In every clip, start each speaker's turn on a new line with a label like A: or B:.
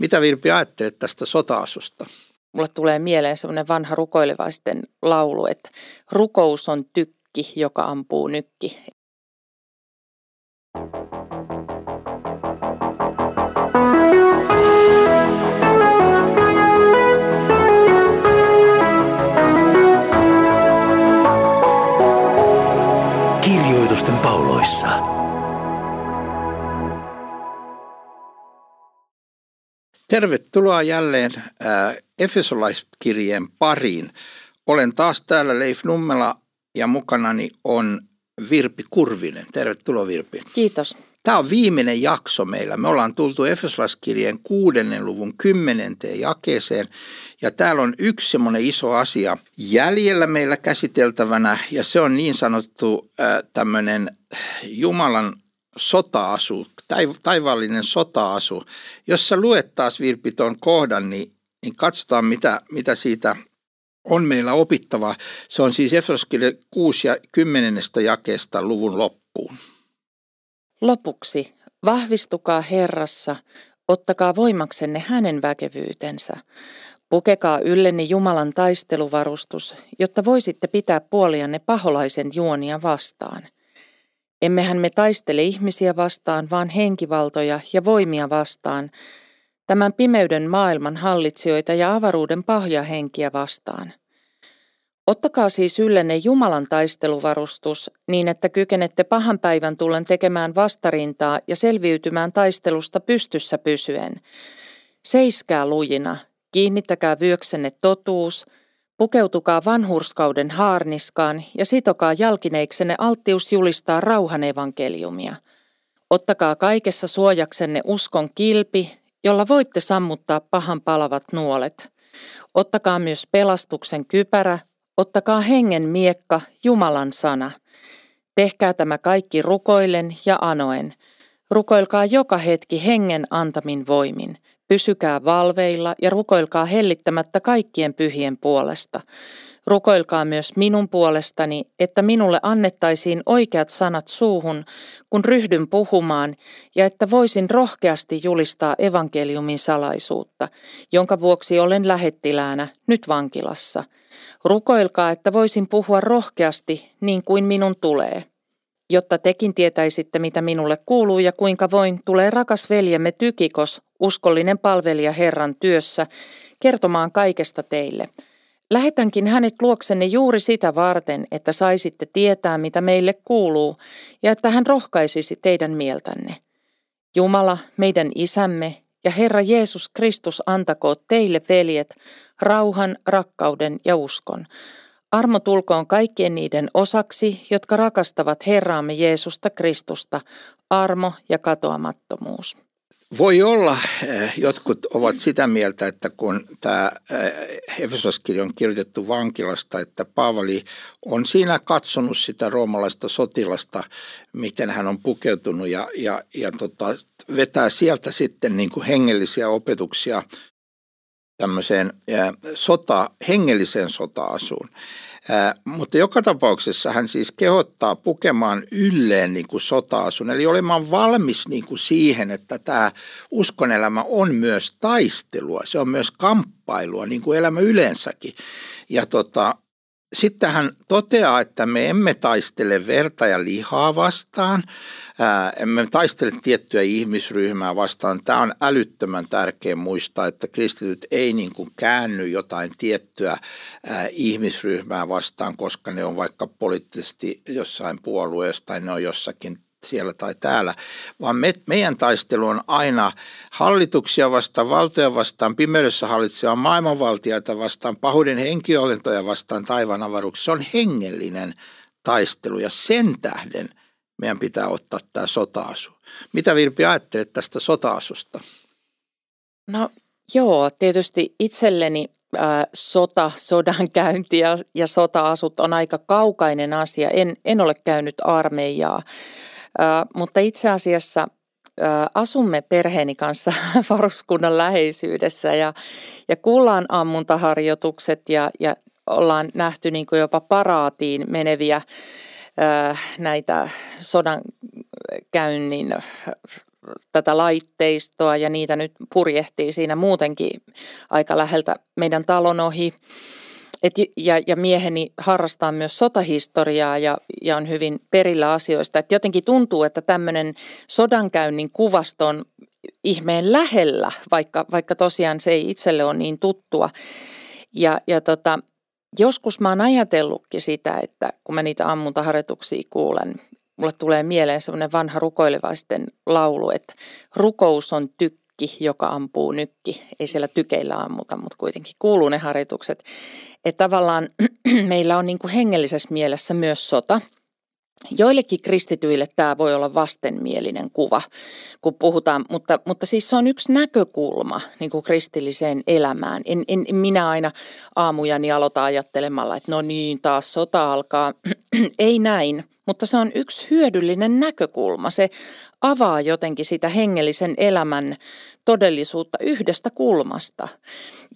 A: Mitä Virpi ajattelet tästä sota-asusta?
B: Mulle tulee mieleen semmoinen vanha rukoilevaisten laulu, että rukous on tykki, joka ampuu nykki.
C: Kirjoitusten pauloissa.
A: Tervetuloa jälleen äh, Efesolaiskirjeen pariin. Olen taas täällä Leif Nummela ja mukanani on Virpi Kurvinen. Tervetuloa Virpi.
B: Kiitos.
A: Tämä on viimeinen jakso meillä. Me ollaan tultu Efesolaiskirjeen kuudennen luvun kymmenenteen jakeeseen. Ja täällä on yksi semmoinen iso asia jäljellä meillä käsiteltävänä ja se on niin sanottu äh, tämmöinen Jumalan sota-asu, taivaallinen sota-asu. Jos sä luet taas Virpi tuon kohdan, niin, niin katsotaan mitä, mitä siitä on meillä opittavaa. Se on siis Efesoskirja 6 ja 10. jakeesta luvun loppuun.
B: Lopuksi, vahvistukaa Herrassa, ottakaa voimaksenne hänen väkevyytensä. Pukekaa ylleni Jumalan taisteluvarustus, jotta voisitte pitää puolianne paholaisen juonia vastaan. Emmehän me taistele ihmisiä vastaan, vaan henkivaltoja ja voimia vastaan, tämän pimeyden maailman hallitsijoita ja avaruuden henkiä vastaan. Ottakaa siis yllenne Jumalan taisteluvarustus niin, että kykenette pahan päivän tullen tekemään vastarintaa ja selviytymään taistelusta pystyssä pysyen. Seiskää lujina, kiinnittäkää vyöksenne totuus, pukeutukaa vanhurskauden haarniskaan ja sitokaa jalkineiksenne alttius julistaa rauhan evankeliumia. Ottakaa kaikessa suojaksenne uskon kilpi, jolla voitte sammuttaa pahan palavat nuolet. Ottakaa myös pelastuksen kypärä, Ottakaa hengen miekka, Jumalan sana. Tehkää tämä kaikki rukoillen ja anoen. Rukoilkaa joka hetki hengen antamin voimin. Pysykää valveilla ja rukoilkaa hellittämättä kaikkien pyhien puolesta. Rukoilkaa myös minun puolestani, että minulle annettaisiin oikeat sanat suuhun, kun ryhdyn puhumaan, ja että voisin rohkeasti julistaa evankeliumin salaisuutta, jonka vuoksi olen lähettiläänä nyt vankilassa. Rukoilkaa, että voisin puhua rohkeasti niin kuin minun tulee. Jotta tekin tietäisitte, mitä minulle kuuluu ja kuinka voin, tulee rakas veljemme Tykikos, uskollinen palvelija Herran työssä, kertomaan kaikesta teille – Lähetänkin hänet luoksenne juuri sitä varten, että saisitte tietää, mitä meille kuuluu, ja että hän rohkaisisi teidän mieltänne. Jumala, meidän isämme ja Herra Jeesus Kristus antakoot teille, veljet, rauhan, rakkauden ja uskon. Armo tulkoon kaikkien niiden osaksi, jotka rakastavat Herraamme Jeesusta Kristusta, armo ja katoamattomuus.
A: Voi olla, eh, jotkut ovat sitä mieltä, että kun tämä eh, Efesoskirja on kirjoitettu vankilasta, että Paavali on siinä katsonut sitä roomalaista sotilasta, miten hän on pukeutunut ja, ja, ja tota, vetää sieltä sitten niin kuin hengellisiä opetuksia tämmöiseen eh, sota, hengelliseen sota-asuun mutta joka tapauksessa hän siis kehottaa pukemaan ylleen niin kuin sota-asun, eli olemaan valmis niin kuin siihen, että tämä uskonelämä on myös taistelua, se on myös kamppailua, niin kuin elämä yleensäkin. Ja tota, sitten hän toteaa, että me emme taistele verta ja lihaa vastaan, emme taistele tiettyä ihmisryhmää vastaan. Tämä on älyttömän tärkeä muistaa, että kristityt ei niin kuin käänny jotain tiettyä ää, ihmisryhmää vastaan, koska ne on vaikka poliittisesti jossain puolueessa tai ne on jossakin siellä tai täällä, vaan me, meidän taistelu on aina hallituksia vastaan, valtoja vastaan, pimeydessä hallitsevaa maailmanvaltiaita vastaan, pahuuden henkiolentoja vastaan taivaan avaruksessa. Se on hengellinen taistelu ja sen tähden meidän pitää ottaa tämä sota-asu. Mitä Virpi ajattelet tästä sota-asusta?
B: No joo, tietysti itselleni sota, sodan käynti ja, ja sota-asut on aika kaukainen asia. En, en ole käynyt armeijaa, mutta itse asiassa asumme perheeni kanssa varuskunnan läheisyydessä ja, ja kuullaan ammuntaharjoitukset ja, ja ollaan nähty niin kuin jopa paraatiin meneviä näitä sodan käynnin tätä laitteistoa ja niitä nyt purjehtii siinä muutenkin aika läheltä meidän talon ohi. Et, ja, ja mieheni harrastaa myös sotahistoriaa ja, ja on hyvin perillä asioista. Et jotenkin tuntuu, että tämmöinen sodankäynnin kuvasto on ihmeen lähellä, vaikka, vaikka tosiaan se ei itselle ole niin tuttua. Ja, ja tota, joskus mä oon ajatellutkin sitä, että kun mä niitä ammuntaharjoituksia kuulen, mulle tulee mieleen semmoinen vanha rukoilevaisten laulu, että rukous on tykki, joka ampuu nykki. Ei siellä tykeillä ammuta, mutta kuitenkin kuuluu ne harjoitukset. Että tavallaan meillä on niin kuin hengellisessä mielessä myös sota – Joillekin kristityille tämä voi olla vastenmielinen kuva, kun puhutaan, mutta, mutta siis se on yksi näkökulma niin kuin kristilliseen elämään. En, en, minä aina aamujani aloita ajattelemalla, että no niin, taas sota alkaa. Ei näin, mutta se on yksi hyödyllinen näkökulma. Se avaa jotenkin sitä hengellisen elämän todellisuutta yhdestä kulmasta.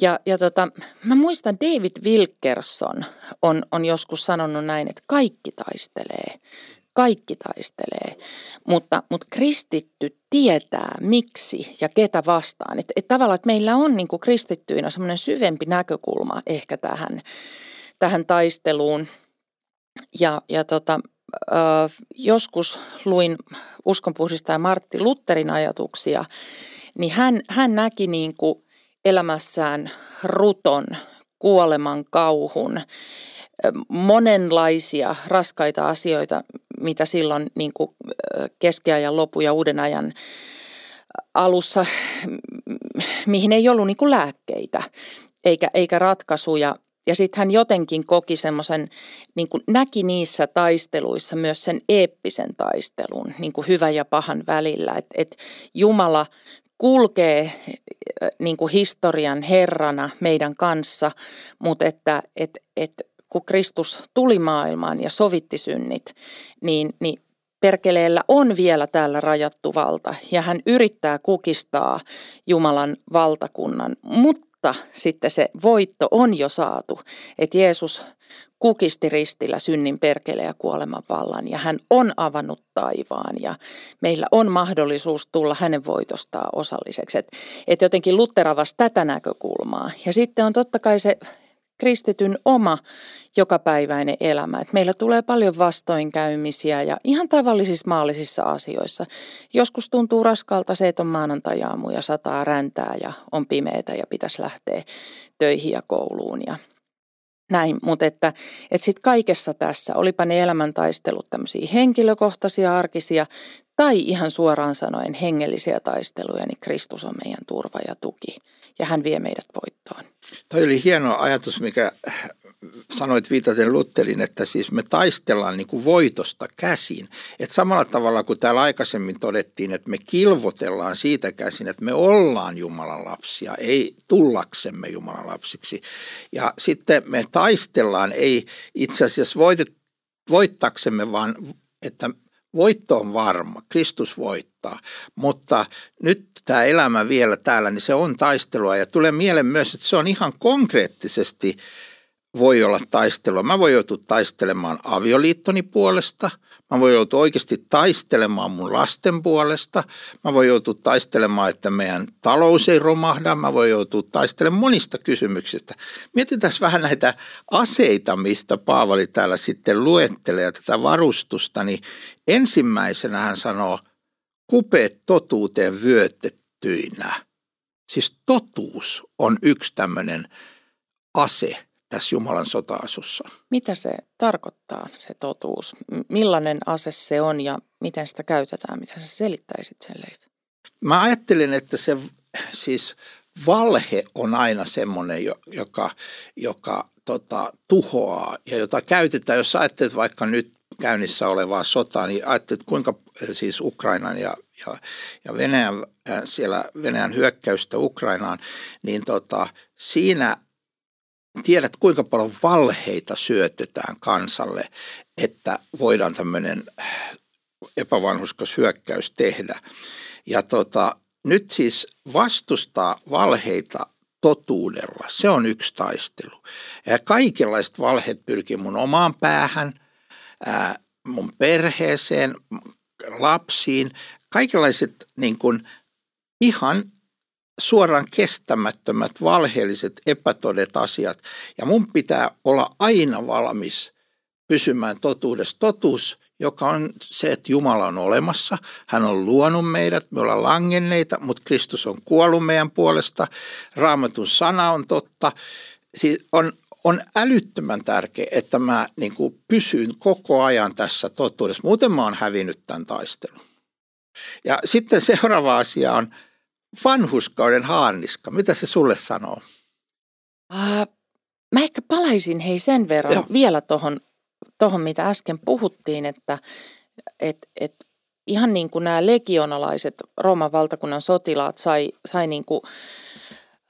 B: Ja, ja tota, mä muistan David Wilkerson on, on joskus sanonut näin, että kaikki taistelee. Kaikki taistelee, mutta, mutta kristitty tietää miksi ja ketä vastaan. Että et tavallaan, että meillä on niin kristittyinä semmoinen syvempi näkökulma ehkä tähän, tähän taisteluun. Ja, ja tota, joskus luin uskonpuhdistaja Martti Lutterin ajatuksia, niin hän, hän näki niin kuin elämässään ruton, kuoleman kauhun, monenlaisia raskaita asioita, mitä silloin niin kuin keskiajan lopu ja uuden ajan alussa, mihin ei ollut niin kuin lääkkeitä eikä, eikä ratkaisuja. Ja sitten hän jotenkin koki semmoisen, niin näki niissä taisteluissa myös sen eeppisen taistelun, niin kuin hyvän ja pahan välillä. Että et Jumala kulkee niin kuin historian herrana meidän kanssa, mutta että et, et, kun Kristus tuli maailmaan ja sovitti synnit, niin, niin perkeleellä on vielä täällä rajattu valta ja hän yrittää kukistaa Jumalan valtakunnan, mutta mutta sitten se voitto on jo saatu, että Jeesus kukisti ristillä synnin perkele ja kuoleman vallan ja hän on avannut taivaan ja meillä on mahdollisuus tulla hänen voitostaan osalliseksi. Että et jotenkin Luther avasi tätä näkökulmaa. Ja sitten on totta kai se kristityn oma jokapäiväinen elämä. Et meillä tulee paljon vastoinkäymisiä ja ihan tavallisissa maallisissa asioissa. Joskus tuntuu raskalta se, että on maanantajaamu ja sataa räntää ja on pimeätä ja pitäisi lähteä töihin ja kouluun ja näin, mutta että, että sitten kaikessa tässä, olipa ne elämäntaistelut tämmöisiä henkilökohtaisia, arkisia tai ihan suoraan sanoen hengellisiä taisteluja, niin Kristus on meidän turva ja tuki ja hän vie meidät voittoon.
A: Toi oli hieno ajatus, mikä sanoit viitaten Lutterin, että siis me taistellaan niin kuin voitosta käsin. että samalla tavalla kuin täällä aikaisemmin todettiin, että me kilvotellaan siitä käsin, että me ollaan Jumalan lapsia, ei tullaksemme Jumalan lapsiksi. Ja sitten me taistellaan, ei itse asiassa voitet, voittaksemme, vaan että voitto on varma, Kristus voittaa, mutta nyt tämä elämä vielä täällä, niin se on taistelua. Ja tulee mieleen myös, että se on ihan konkreettisesti voi olla taistelua. Mä voin joutua taistelemaan avioliittoni puolesta, mä voin joutua oikeasti taistelemaan mun lasten puolesta, mä voin joutua taistelemaan, että meidän talous ei romahda, mä voin joutua taistelemaan monista kysymyksistä. Mietitään vähän näitä aseita, mistä Paavali täällä sitten luettelee tätä varustusta, niin ensimmäisenä hän sanoo, kupeet totuuteen vyötettyinä. Siis totuus on yksi tämmöinen ase – tässä Jumalan sota-asussa.
B: Mitä se tarkoittaa, se totuus? Millainen ase se on ja miten sitä käytetään? Mitä sä selittäisit sen, Leif?
A: Mä ajattelen, että se siis valhe on aina semmoinen, joka, joka tota, tuhoaa ja jota käytetään, jos ajattelet vaikka nyt käynnissä olevaa sotaa, niin ajattelet kuinka siis Ukrainan ja, ja, ja Venäjän, siellä Venäjän hyökkäystä Ukrainaan, niin tota, siinä tiedät, kuinka paljon valheita syötetään kansalle, että voidaan tämmöinen epävanhuskas hyökkäys tehdä. Ja tota, nyt siis vastustaa valheita totuudella, se on yksi taistelu. Ja kaikenlaiset valheet pyrkii mun omaan päähän, ää, mun perheeseen, lapsiin, kaikenlaiset niin kuin ihan suoraan kestämättömät, valheelliset, epätodet asiat. Ja mun pitää olla aina valmis pysymään totuudessa. Totuus, joka on se, että Jumala on olemassa. Hän on luonut meidät, me ollaan langenneita, mutta Kristus on kuollut meidän puolesta. Raamatun sana on totta. Siis on, on älyttömän tärkeää, että mä niin kuin pysyn koko ajan tässä totuudessa. Muuten mä oon hävinnyt tämän taistelun. Ja sitten seuraava asia on vanhuskauden haarniska. Mitä se sulle sanoo?
B: Uh, mä ehkä palaisin hei sen verran Joo. vielä tuohon, tohon, mitä äsken puhuttiin, että et, et ihan niin kuin nämä legionalaiset Rooman valtakunnan sotilaat sai, sai niin kuin,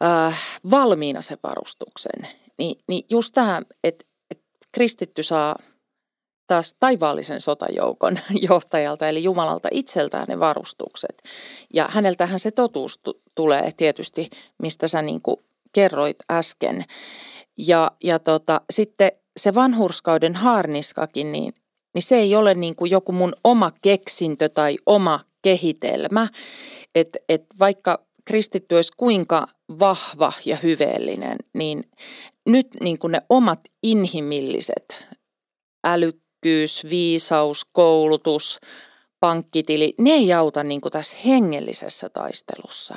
B: äh, valmiina sen varustuksen, niin, niin just tämä, että, että kristitty saa – taas taivaallisen sotajoukon johtajalta, eli Jumalalta itseltään ne varustukset. Ja häneltähän se totuus t- tulee tietysti, mistä sä niin kuin kerroit äsken. Ja, ja tota, sitten se vanhurskauden haarniskakin, niin, niin se ei ole niin kuin joku mun oma keksintö tai oma kehitelmä. Että et vaikka kristitty olisi kuinka vahva ja hyveellinen, niin nyt niin kuin ne omat inhimilliset äly, herkkyys, viisaus, koulutus, pankkitili, ne ei auta niin kuin tässä hengellisessä taistelussa.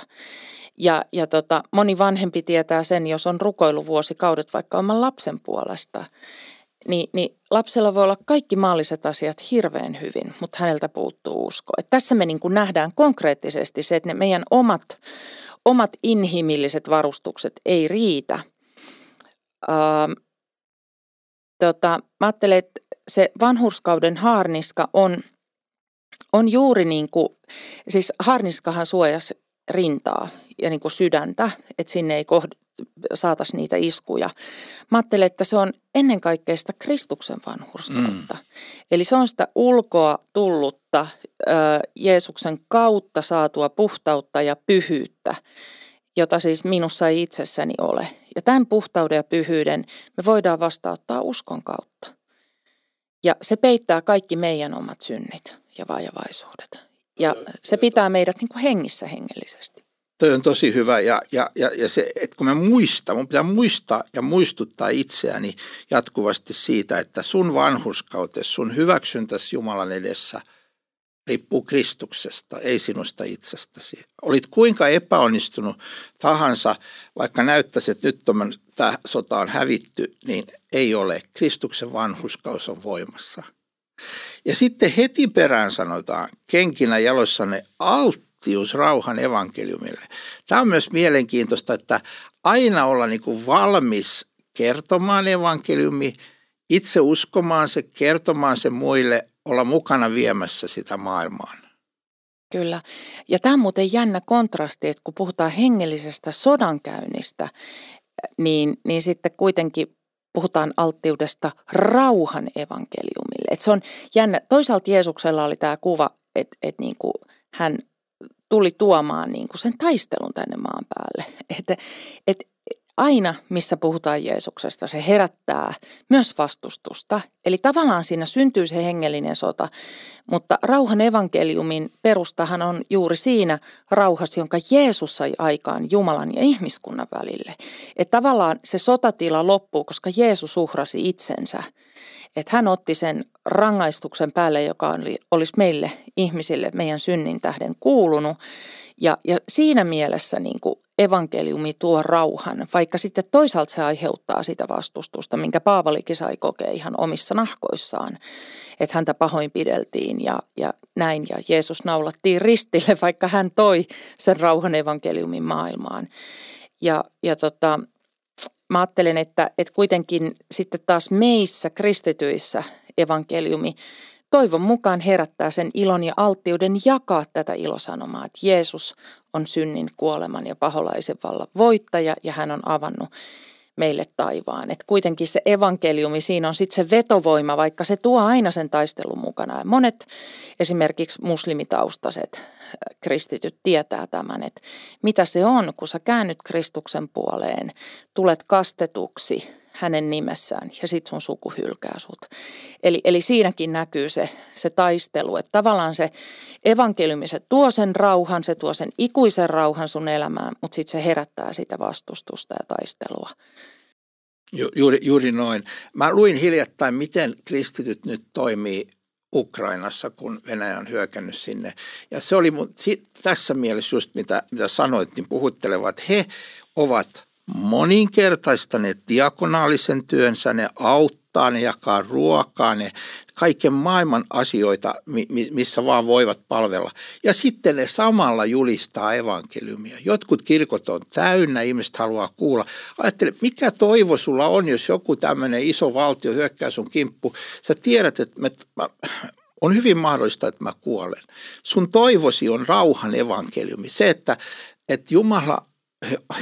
B: Ja, ja tota, moni vanhempi tietää sen, jos on rukoiluvuosikaudet vaikka oman lapsen puolesta, niin, niin lapsella voi olla kaikki maalliset asiat hirveän hyvin, mutta häneltä puuttuu usko. Et tässä me niin kuin nähdään konkreettisesti se, että ne meidän omat, omat inhimilliset varustukset ei riitä. Ähm, tota, mä ajattelen, että se vanhurskauden haarniska on, on juuri niin kuin, siis haarniskahan suojasi rintaa ja niin kuin sydäntä, että sinne ei kohd, saataisi niitä iskuja. Mä ajattelen, että se on ennen kaikkea sitä Kristuksen vanhurskautta. Mm. Eli se on sitä ulkoa tullutta ö, Jeesuksen kautta saatua puhtautta ja pyhyyttä, jota siis minussa ei itsessäni ole. Ja tämän puhtauden ja pyhyyden me voidaan vastauttaa uskon kautta. Ja se peittää kaikki meidän omat synnit ja vajavaisuudet. Ja se pitää meidät niin kuin hengissä hengellisesti.
A: Toi on tosi hyvä ja, ja, ja, ja se, että kun mä muistan, mun pitää muistaa ja muistuttaa itseäni jatkuvasti siitä, että sun vanhuskautesi, sun hyväksyntäsi Jumalan edessä – riippuu Kristuksesta, ei sinusta itsestäsi. Olit kuinka epäonnistunut tahansa, vaikka näyttäisi, että nyt tämä sota on hävitty, niin ei ole. Kristuksen vanhuskaus on voimassa. Ja sitten heti perään sanotaan, kenkinä jaloissanne alttius rauhan evankeliumille. Tämä on myös mielenkiintoista, että aina olla niin kuin valmis kertomaan evankeliumi, itse uskomaan se, kertomaan se muille, olla mukana viemässä sitä maailmaan.
B: Kyllä. Ja tämä on muuten jännä kontrasti, että kun puhutaan hengellisestä sodankäynnistä, niin, niin sitten kuitenkin puhutaan alttiudesta rauhan evankeliumille. Et se on jännä. Toisaalta Jeesuksella oli tämä kuva, että et niinku hän tuli tuomaan niinku sen taistelun tänne maan päälle. Että et aina, missä puhutaan Jeesuksesta, se herättää myös vastustusta. Eli tavallaan siinä syntyy se hengellinen sota, mutta rauhan evankeliumin perustahan on juuri siinä rauhassa, jonka Jeesus sai aikaan Jumalan ja ihmiskunnan välille. Että tavallaan se sotatila loppuu, koska Jeesus uhrasi itsensä. Että hän otti sen rangaistuksen päälle, joka oli, olisi meille ihmisille meidän synnin tähden kuulunut. Ja, ja siinä mielessä niin kuin evankeliumi tuo rauhan, vaikka sitten toisaalta se aiheuttaa sitä vastustusta, minkä Paavalikin sai kokea ihan omissa nahkoissaan, että häntä pahoinpideltiin ja, ja näin, ja Jeesus naulattiin ristille, vaikka hän toi sen rauhan evankeliumin maailmaan. Ja, ja tota, mä ajattelen, että, että kuitenkin sitten taas meissä kristityissä evankeliumi toivon mukaan herättää sen ilon ja alttiuden jakaa tätä ilosanomaa, että Jeesus on synnin, kuoleman ja paholaisen vallan voittaja ja hän on avannut meille taivaan. Et kuitenkin se evankeliumi, siinä on sitten se vetovoima, vaikka se tuo aina sen taistelun mukana. Ja monet esimerkiksi muslimitaustaiset äh, kristityt tietää tämän, että mitä se on, kun sä käännyt Kristuksen puoleen, tulet kastetuksi, hänen nimessään ja sit sun suku hylkää sut. Eli, eli siinäkin näkyy se, se taistelu, että tavallaan se evankeliumi, se tuo sen rauhan, se tuo sen ikuisen rauhan sun elämään, mutta sitten se herättää sitä vastustusta ja taistelua.
A: Ju, juuri, juuri noin. Mä luin hiljattain, miten kristityt nyt toimii Ukrainassa, kun Venäjä on hyökännyt sinne. Ja se oli mun, tässä mielessä just mitä, mitä sanoit, niin puhuttelevat, he ovat moninkertaistaneet diakonaalisen työnsä, ne auttaa, ne jakaa ruokaa, ne kaiken maailman asioita, missä vaan voivat palvella. Ja sitten ne samalla julistaa evankeliumia. Jotkut kirkot on täynnä, ihmiset haluaa kuulla. Ajattele, mikä toivo sulla on, jos joku tämmöinen iso valtio hyökkää sun kimppu. Sä tiedät, että me, mä, on hyvin mahdollista, että mä kuolen. Sun toivosi on rauhan evankeliumi. Se, että, että Jumala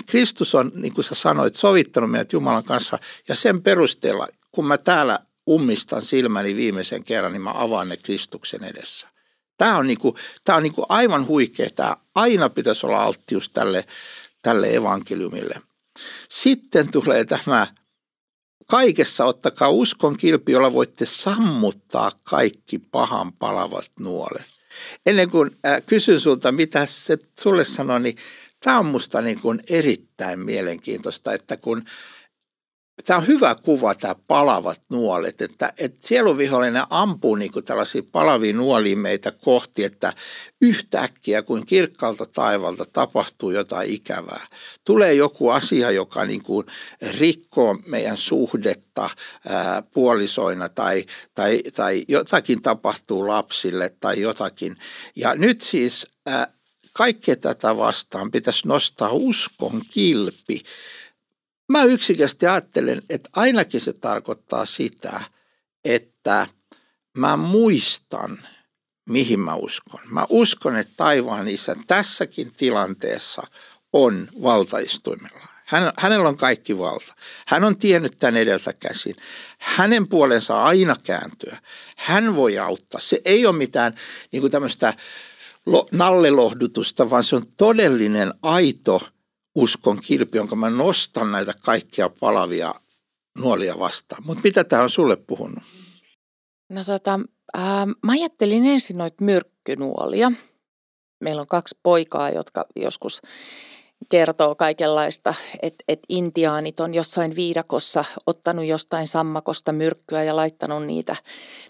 A: Kristus on, niin kuin sä sanoit, sovittanut meidät Jumalan kanssa ja sen perusteella, kun mä täällä ummistan silmäni viimeisen kerran, niin mä avaan ne Kristuksen edessä. Tämä on, niin kuin, tämä on niin kuin aivan huikea. Tämä aina pitäisi olla alttius tälle, tälle evankeliumille. Sitten tulee tämä kaikessa ottakaa uskon kilpi, jolla voitte sammuttaa kaikki pahan palavat nuolet. Ennen kuin äh, kysyn sulta, mitä se sulle sanoi, niin Tämä on minusta niin erittäin mielenkiintoista, että kun tämä on hyvä kuva, tämä palavat nuolet, että, että sieluvihollinen ampuu niin tällaisia palavia nuolia meitä kohti, että yhtäkkiä kuin kirkkaalta taivalta tapahtuu jotain ikävää. Tulee joku asia, joka niin kuin rikkoo meidän suhdetta ää, puolisoina tai, tai, tai jotakin tapahtuu lapsille tai jotakin. Ja nyt siis ää, kaikkea tätä vastaan pitäisi nostaa uskon kilpi. Mä yksikästi ajattelen, että ainakin se tarkoittaa sitä, että mä muistan, mihin mä uskon. Mä uskon, että taivaan isä tässäkin tilanteessa on valtaistuimella. Hän, hänellä on kaikki valta. Hän on tiennyt tämän edeltä käsin. Hänen puolensa aina kääntyä. Hän voi auttaa. Se ei ole mitään niin kuin tämmöistä nallelohdutusta, vaan se on todellinen aito uskon kilpi, jonka mä nostan näitä kaikkia palavia nuolia vastaan. Mutta mitä tämä on sulle puhunut?
B: No tota, ää, mä ajattelin ensin noita myrkkynuolia. Meillä on kaksi poikaa, jotka joskus kertoo kaikenlaista, että et intiaanit on jossain viidakossa ottanut jostain sammakosta myrkkyä ja laittanut niitä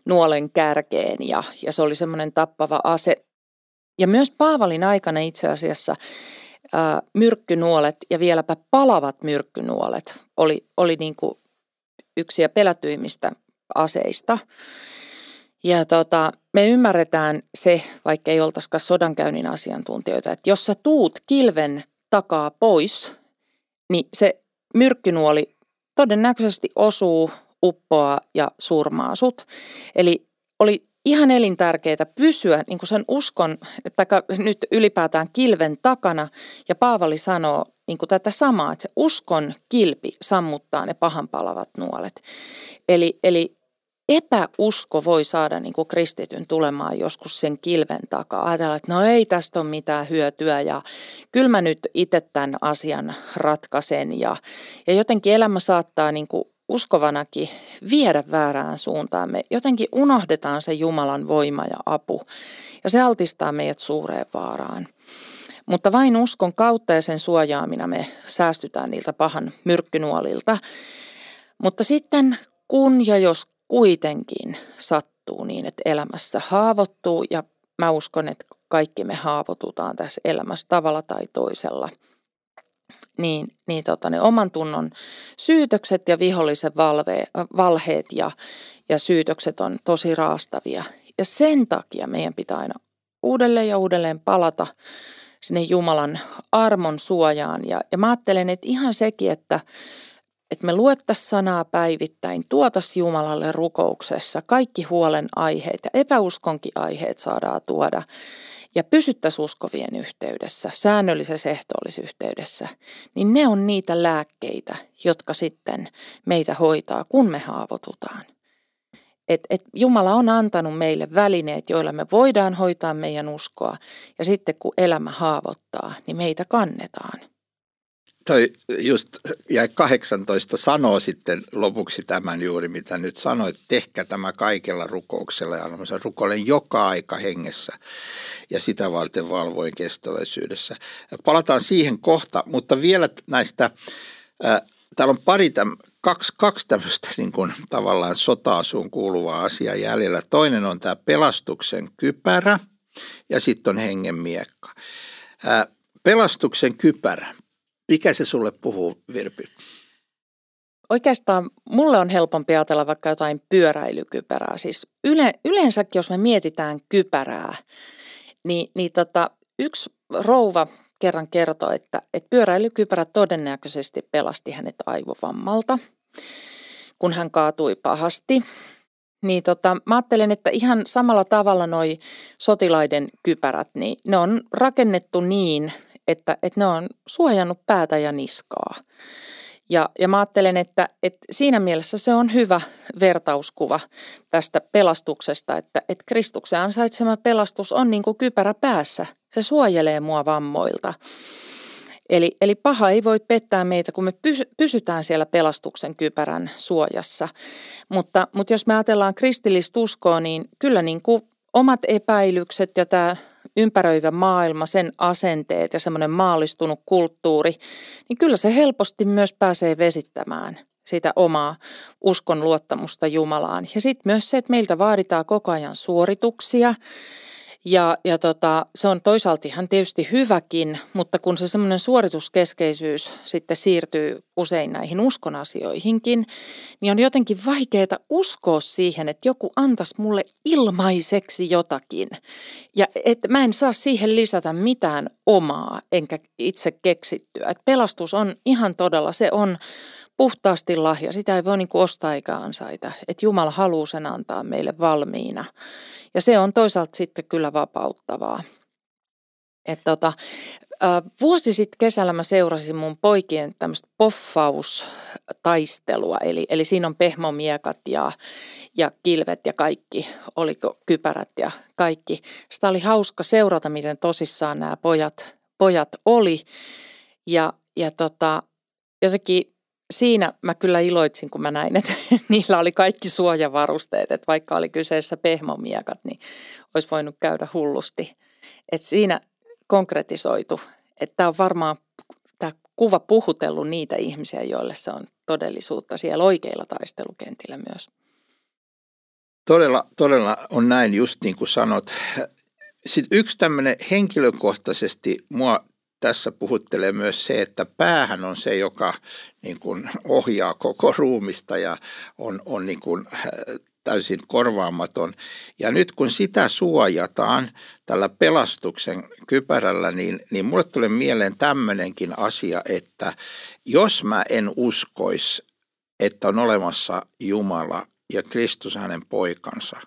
B: nuolen kärkeen ja, ja se oli semmoinen tappava ase. Ja myös Paavalin aikana itse asiassa ää, myrkkynuolet ja vieläpä palavat myrkkynuolet oli, oli niin kuin yksi ja pelätyimmistä aseista. Ja tota, me ymmärretään se, vaikka ei oltaisikaan sodankäynnin asiantuntijoita, että jos sä tuut kilven takaa pois, niin se myrkkynuoli todennäköisesti osuu, uppoaa ja surmaa sut. Eli oli ihan elintärkeää pysyä niin kuin sen uskon, että nyt ylipäätään kilven takana. Ja Paavali sanoo niin kuin tätä samaa, että se uskon kilpi sammuttaa ne pahan palavat nuolet. Eli, eli epäusko voi saada niin kuin kristityn tulemaan joskus sen kilven takaa. Ajatella, että no ei tästä ole mitään hyötyä ja kyllä mä nyt itse tämän asian ratkaisen. Ja, ja jotenkin elämä saattaa niin kuin uskovanakin viedä väärään suuntaan. Me jotenkin unohdetaan se Jumalan voima ja apu ja se altistaa meidät suureen vaaraan. Mutta vain uskon kautta ja sen suojaamina me säästytään niiltä pahan myrkkynuolilta. Mutta sitten kun ja jos kuitenkin sattuu niin, että elämässä haavoittuu ja mä uskon, että kaikki me haavoitutaan tässä elämässä tavalla tai toisella – niin, niin tota, ne oman tunnon syytökset ja vihollisen valve, valheet ja, ja syytökset on tosi raastavia. Ja sen takia meidän pitää aina uudelleen ja uudelleen palata sinne Jumalan armon suojaan. Ja, ja mä ajattelen, että ihan sekin, että, että me luettaisiin sanaa päivittäin, tuotas Jumalalle rukouksessa, kaikki huolen aiheet ja epäuskonkin aiheet saadaan tuoda ja pysyttäisiin uskovien yhteydessä, säännöllisessä ehtoollisyhteydessä, niin ne on niitä lääkkeitä, jotka sitten meitä hoitaa, kun me haavoitutaan. Et, et Jumala on antanut meille välineet, joilla me voidaan hoitaa meidän uskoa, ja sitten kun elämä haavoittaa, niin meitä kannetaan.
A: Toi just jäi 18 sanoo sitten lopuksi tämän juuri, mitä nyt sanoit. Tehkää tämä kaikella rukouksella ja rukoilen joka aika hengessä ja sitä varten valvoin kestäväisyydessä. Palataan siihen kohta, mutta vielä näistä, äh, täällä on pari täm, kaksi, kaksi tämmöistä niin kuin, tavallaan sotaasuun kuuluvaa asiaa jäljellä. Toinen on tämä pelastuksen kypärä ja sitten on hengen miekka. Ää, pelastuksen kypärä. Mikä se sulle puhuu, Virpi?
B: Oikeastaan mulle on helpompi ajatella vaikka jotain pyöräilykypärää. Siis yle, yleensäkin, jos me mietitään kypärää, niin, niin tota, yksi rouva kerran kertoi, että, että pyöräilykypärä todennäköisesti pelasti hänet aivovammalta, kun hän kaatui pahasti. Niin tota, mä ajattelen, että ihan samalla tavalla noi sotilaiden kypärät, niin ne on rakennettu niin, että, että ne on suojannut päätä ja niskaa. Ja, ja mä ajattelen, että, että siinä mielessä se on hyvä vertauskuva tästä pelastuksesta, että, että Kristuksen ansaitsema pelastus on niin kuin kypärä päässä. Se suojelee mua vammoilta. Eli, eli paha ei voi pettää meitä, kun me pysytään siellä pelastuksen kypärän suojassa. Mutta, mutta jos me ajatellaan kristillistä uskoa, niin kyllä niin kuin omat epäilykset ja tämä ympäröivä maailma, sen asenteet ja semmoinen maallistunut kulttuuri, niin kyllä se helposti myös pääsee vesittämään sitä omaa uskon luottamusta Jumalaan. Ja sitten myös se, että meiltä vaaditaan koko ajan suorituksia ja, ja tota, se on toisaalta ihan tietysti hyväkin, mutta kun se semmoinen suorituskeskeisyys sitten siirtyy usein näihin uskon asioihinkin, niin on jotenkin vaikeaa uskoa siihen, että joku antaisi mulle ilmaiseksi jotakin. Ja että mä en saa siihen lisätä mitään omaa enkä itse keksittyä. Et pelastus on ihan todella, se on puhtaasti lahja. Sitä ei voi niin kuin ostaa eikä ansaita. Että Jumala haluaa sen antaa meille valmiina. Ja se on toisaalta sitten kyllä vapauttavaa. Et tota, vuosi sitten kesällä mä seurasin mun poikien tämmöistä poffaustaistelua, eli, eli siinä on pehmomiekat ja, ja kilvet ja kaikki, oliko kypärät ja kaikki. Sitä oli hauska seurata, miten tosissaan nämä pojat, pojat oli. Ja, ja tota, jotenkin siinä mä kyllä iloitsin, kun mä näin, että niillä oli kaikki suojavarusteet, että vaikka oli kyseessä pehmomiekat, niin olisi voinut käydä hullusti. Että siinä konkretisoitu, että on varmaan tämä kuva puhutellut niitä ihmisiä, joille se on todellisuutta siellä oikeilla taistelukentillä myös.
A: Todella, todella on näin, just niin kuin sanot. Sitten yksi tämmöinen henkilökohtaisesti mua tässä puhuttelee myös se, että päähän on se, joka niin kuin ohjaa koko ruumista ja on, on niin kuin äh, täysin korvaamaton. Ja nyt kun sitä suojataan tällä pelastuksen kypärällä, niin, niin mulle tulee mieleen tämmöinenkin asia, että jos mä en uskoisi, että on olemassa Jumala ja Kristus hänen poikansa,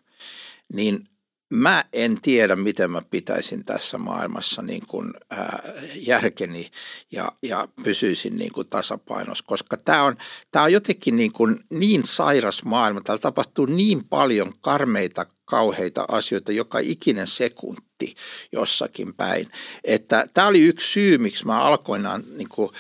A: niin mä en tiedä, miten mä pitäisin tässä maailmassa niin kuin, ää, järkeni ja, ja pysyisin niin kuin tasapainossa, koska tämä on, tää on jotenkin niin, kuin niin sairas maailma. Täällä tapahtuu niin paljon karmeita, kauheita asioita joka ikinen sekunti jossakin päin. Että tämä oli yksi syy, miksi mä alkoinaan niin, kuin,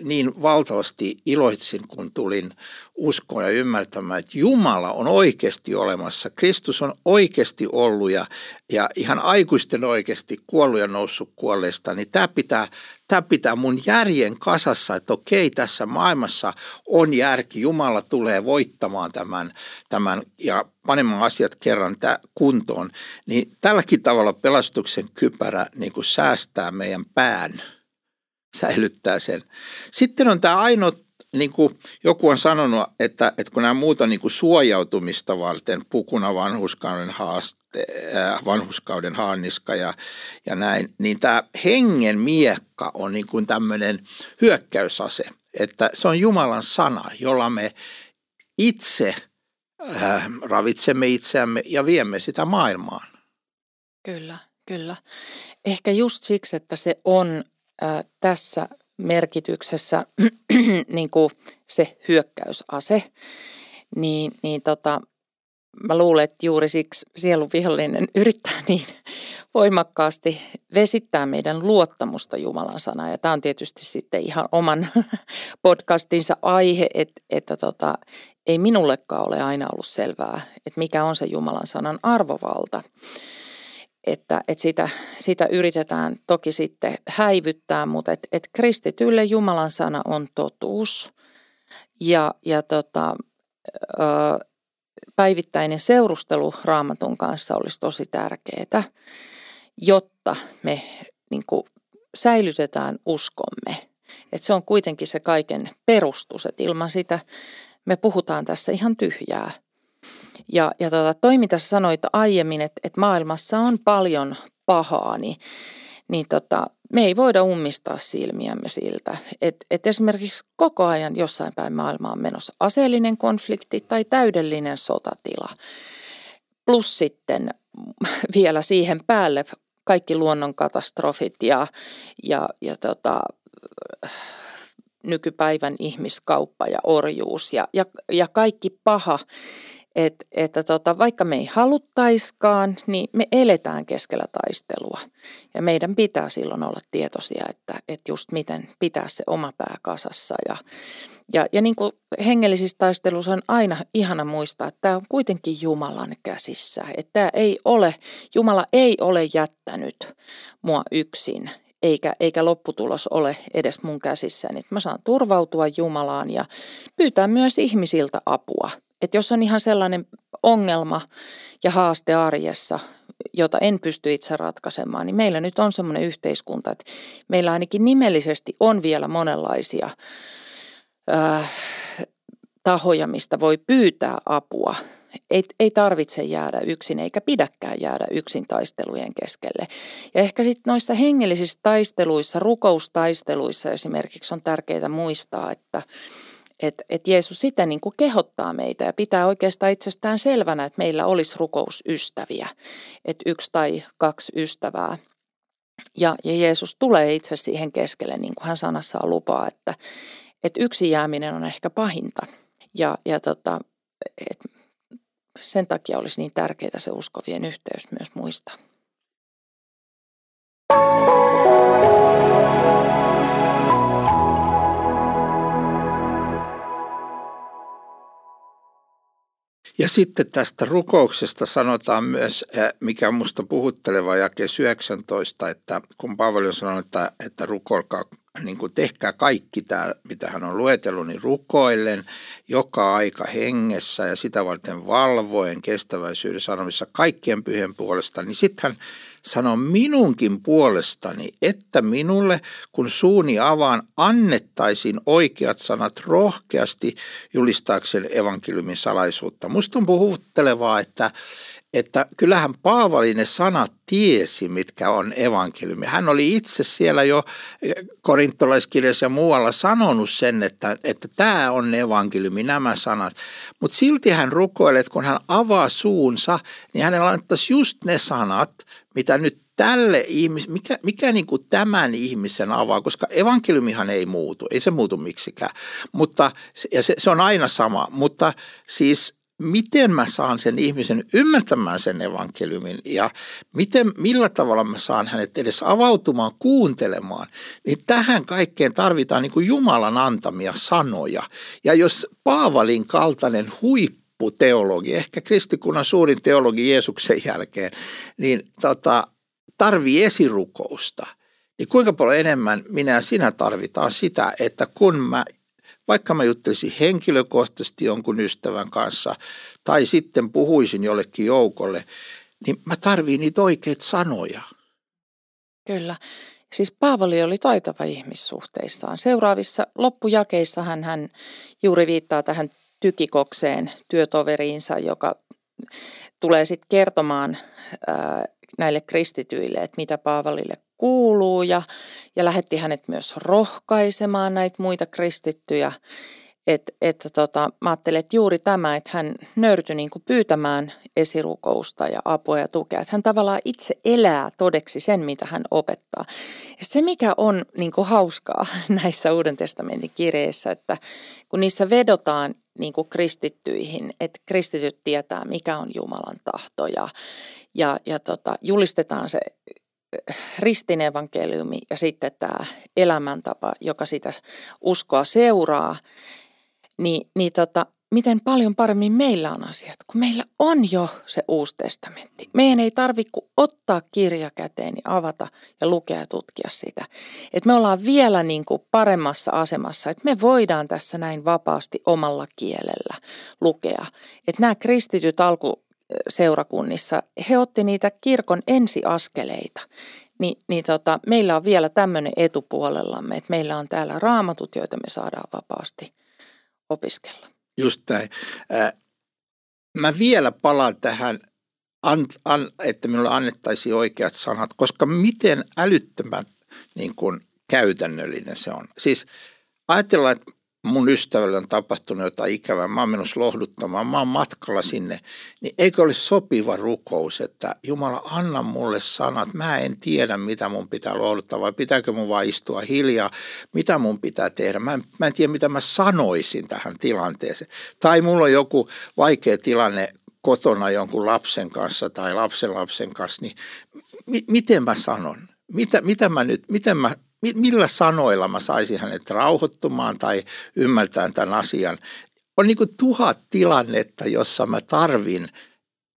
A: niin valtavasti iloitsin, kun tulin uskoon ja ymmärtämään, että Jumala on oikeasti olemassa. Kristus on oikeasti ollut ja, ja ihan aikuisten oikeasti kuollut ja noussut kuolleesta. Niin tämä pitää, tämä pitää mun järjen kasassa, että okei, tässä maailmassa on järki. Jumala tulee voittamaan tämän, tämän ja panemaan asiat kerran kuntoon. Niin tälläkin tavalla pelastuksen kypärä niin kuin säästää meidän pään, säilyttää sen. Sitten on tämä ainoa, niin kuin joku on sanonut, että, että kun nämä muut on niin kuin suojautumista varten, pukuna vanhuskauden, haaste, äh, vanhuskauden haanniska ja, ja näin, niin tämä hengen miekka on niin kuin tämmöinen hyökkäysase. Että se on Jumalan sana, jolla me itse äh, ravitsemme itseämme ja viemme sitä maailmaan.
B: Kyllä, kyllä. Ehkä just siksi, että se on äh, tässä merkityksessä niin kuin se hyökkäysase, niin, niin tota, mä luulen, että juuri siksi sielunvihollinen yrittää niin voimakkaasti vesittää meidän luottamusta Jumalan sanaan. Ja tämä on tietysti sitten ihan oman podcastinsa aihe, että, että tota, ei minullekaan ole aina ollut selvää, että mikä on se Jumalan sanan arvovalta. Että, että sitä, sitä yritetään toki sitten häivyttää, mutta että, että kristitylle Jumalan sana on totuus. Ja, ja tota, päivittäinen seurustelu raamatun kanssa olisi tosi tärkeää, jotta me niin kuin, säilytetään uskomme. Et se on kuitenkin se kaiken perustus, että ilman sitä me puhutaan tässä ihan tyhjää. Ja, ja tota, toi, mitä sä sanoit aiemmin, että, että maailmassa on paljon pahaa, niin, niin tota, me ei voida ummistaa silmiämme siltä, että, että esimerkiksi koko ajan jossain päin maailmaa on menossa aseellinen konflikti tai täydellinen sotatila. Plus sitten vielä siihen päälle kaikki luonnonkatastrofit ja, ja, ja tota, nykypäivän ihmiskauppa ja orjuus ja, ja, ja kaikki paha, et, että tota, vaikka me ei haluttaiskaan, niin me eletään keskellä taistelua. Ja meidän pitää silloin olla tietoisia, että, että just miten pitää se oma pää kasassa. Ja, ja, ja niin kuin hengellisissä taisteluissa on aina ihana muistaa, että tämä on kuitenkin Jumalan käsissä. Että tämä ei ole, Jumala ei ole jättänyt mua yksin eikä, eikä lopputulos ole edes mun käsissäni. Mä saan turvautua Jumalaan ja pyytää myös ihmisiltä apua. Että jos on ihan sellainen ongelma ja haaste arjessa, jota en pysty itse ratkaisemaan, niin meillä nyt on semmoinen yhteiskunta, että meillä ainakin nimellisesti on vielä monenlaisia äh, tahoja, mistä voi pyytää apua ei, ei tarvitse jäädä yksin eikä pidäkään jäädä yksin taistelujen keskelle. Ja ehkä sitten noissa hengellisissä taisteluissa, rukoustaisteluissa esimerkiksi on tärkeää muistaa, että että et Jeesus sitä niin kuin kehottaa meitä ja pitää oikeastaan itsestään selvänä, että meillä olisi rukousystäviä, että yksi tai kaksi ystävää. Ja, ja Jeesus tulee itse siihen keskelle, niin kuin hän sanassaan lupaa, että, että yksi jääminen on ehkä pahinta. Ja, ja tota, että sen takia olisi niin tärkeää se uskovien yhteys myös muistaa.
A: Ja sitten tästä rukouksesta sanotaan myös, eh, mikä on minusta puhutteleva jake 19, että kun Paavali on sanonut, että, että rukoilkaa niin kuin tehkää kaikki tämä, mitä hän on luetellut, niin rukoillen joka aika hengessä ja sitä varten valvoen kestäväisyyden sanomissa kaikkien pyhien puolesta, niin sitten hän sanoo minunkin puolestani, että minulle, kun suuni avaan, annettaisiin oikeat sanat rohkeasti julistaakseen evankeliumin salaisuutta. Musta on puhuttelevaa, että, että kyllähän Paavali ne sanat tiesi, mitkä on evankeliumi. Hän oli itse siellä jo korintolaiskirjassa ja muualla sanonut sen, että, että tämä on evankeliumi, nämä sanat. Mutta silti hän rukoilee, että kun hän avaa suunsa, niin hänellä annettaisiin just ne sanat, mitä nyt tälle ihmis, mikä, mikä niin kuin tämän ihmisen avaa, koska evankeliumihan ei muutu, ei se muutu miksikään, mutta, ja se, se on aina sama, mutta siis miten mä saan sen ihmisen ymmärtämään sen evankeliumin ja miten, millä tavalla mä saan hänet edes avautumaan, kuuntelemaan, niin tähän kaikkeen tarvitaan niin kuin Jumalan antamia sanoja. Ja jos Paavalin kaltainen huipputeologi, ehkä kristikunnan suurin teologi Jeesuksen jälkeen, niin tota, tarvii esirukousta, niin kuinka paljon enemmän minä ja sinä tarvitaan sitä, että kun mä vaikka mä juttelisin henkilökohtaisesti jonkun ystävän kanssa tai sitten puhuisin jollekin joukolle, niin mä tarviin niitä oikeita sanoja.
B: Kyllä. Siis Paavali oli taitava ihmissuhteissaan. Seuraavissa loppujakeissa hän, hän juuri viittaa tähän tykikokseen työtoveriinsa, joka tulee sitten kertomaan ää, näille kristityille, että mitä Paavalille kuuluu ja, ja lähetti hänet myös rohkaisemaan näitä muita kristittyjä, että että tota, mä ajattelen, että juuri tämä, että hän nöyrtyi niin pyytämään esirukousta ja apua ja tukea. Että hän tavallaan itse elää todeksi sen, mitä hän opettaa. Ja se, mikä on niin kuin hauskaa näissä Uuden testamentin kirjeissä, että kun niissä vedotaan niin kuin kristittyihin, että kristityt tietää, mikä on Jumalan tahto ja, ja, ja tota, julistetaan se ristin evankeliumi ja sitten tämä elämäntapa, joka sitä uskoa seuraa, niin, niin tota, miten paljon paremmin meillä on asiat, kun meillä on jo se uusi testamentti. Meidän ei tarvitse ottaa kirja käteen, niin avata ja lukea ja tutkia sitä. Et me ollaan vielä niin kuin paremmassa asemassa, että me voidaan tässä näin vapaasti omalla kielellä lukea. Että nämä kristityt alkuseurakunnissa, he otti niitä kirkon ensiaskeleita. Ni, niin tota, meillä on vielä tämmöinen etupuolellamme, että meillä on täällä raamatut, joita me saadaan vapaasti opiskella.
A: Just näin. Mä vielä palaan tähän, että minulle annettaisiin oikeat sanat, koska miten älyttömän niin kuin käytännöllinen se on. Siis ajatellaan, että mun ystävälle on tapahtunut jotain ikävää, mä oon menossa lohduttamaan, mä oon matkalla sinne, niin eikö olisi sopiva rukous, että Jumala anna mulle sanat, mä en tiedä mitä mun pitää lohduttaa. Vai pitääkö mun vaan istua hiljaa, mitä mun pitää tehdä, mä en, mä en tiedä mitä mä sanoisin tähän tilanteeseen. Tai mulla on joku vaikea tilanne kotona jonkun lapsen kanssa tai lapsen lapsen kanssa, niin mi- miten mä sanon? Mitä, mitä mä nyt, miten mä millä sanoilla mä saisin hänet rauhoittumaan tai ymmärtämään tämän asian. On niin kuin tuhat tilannetta, jossa mä tarvin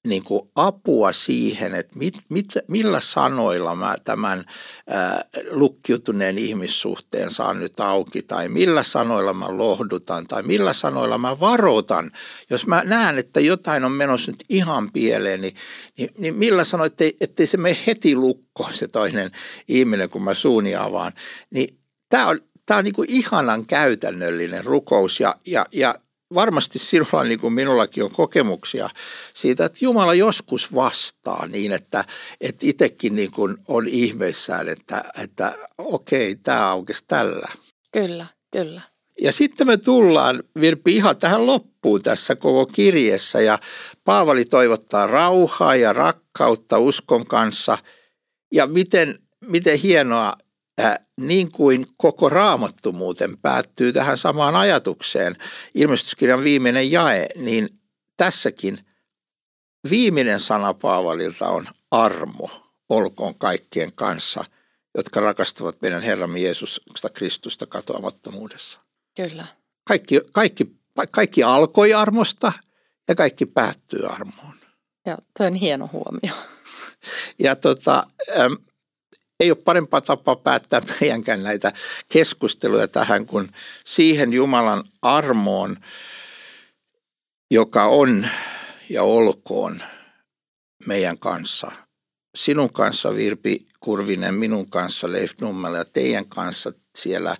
A: niin kuin apua siihen, että mit, mit, millä sanoilla mä tämän ää, lukkiutuneen ihmissuhteen saan nyt auki, tai millä sanoilla mä lohdutan, tai millä sanoilla mä varoitan. Jos mä näen, että jotain on menossa nyt ihan pieleen, niin, niin, niin millä sanoin, ettei, ettei se mene heti lukko se toinen ihminen, kun mä suuni avaan. Niin tämä on, tämä on niin kuin ihanan käytännöllinen rukous ja, ja, ja varmasti sinulla niin kuin minullakin on kokemuksia siitä, että Jumala joskus vastaa niin, että, että itsekin niin kuin on ihmeissään, että, että okei, tämä aukesi tällä.
B: Kyllä, kyllä.
A: Ja sitten me tullaan, Virpi, ihan tähän loppuun tässä koko kirjassa ja Paavali toivottaa rauhaa ja rakkautta uskon kanssa ja miten, miten hienoa Äh, niin kuin koko raamattu muuten päättyy tähän samaan ajatukseen, ilmestyskirjan viimeinen jae, niin tässäkin viimeinen sana Paavalilta on armo, olkoon kaikkien kanssa, jotka rakastavat meidän Herramme Jeesusta Kristusta katoamattomuudessa.
B: Kyllä.
A: Kaikki, kaikki, kaikki alkoi armosta ja kaikki päättyy armoon.
B: Joo, toi on hieno huomio.
A: Ja tota, ei ole parempaa tapaa päättää meidänkään näitä keskusteluja tähän kuin siihen Jumalan armoon, joka on ja olkoon meidän kanssa. Sinun kanssa Virpi Kurvinen, minun kanssa Leif Nummela ja teidän kanssa siellä,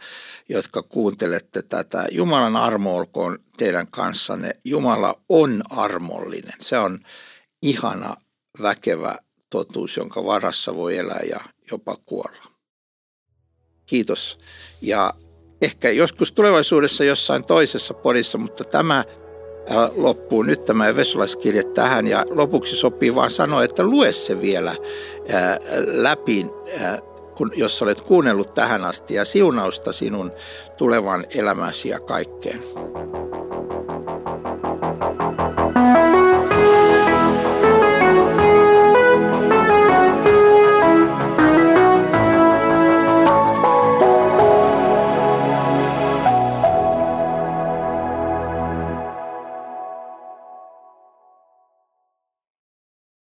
A: jotka kuuntelette tätä. Jumalan armo olkoon teidän kanssanne. Jumala on armollinen. Se on ihana, väkevä totuus, jonka varassa voi elää ja jopa kuolla. Kiitos. Ja ehkä joskus tulevaisuudessa jossain toisessa podissa, mutta tämä loppuu nyt tämä Vesolaiskirja tähän ja lopuksi sopii vaan sanoa, että lue se vielä läpi, kun, jos olet kuunnellut tähän asti ja siunausta sinun tulevan elämäsi ja kaikkeen.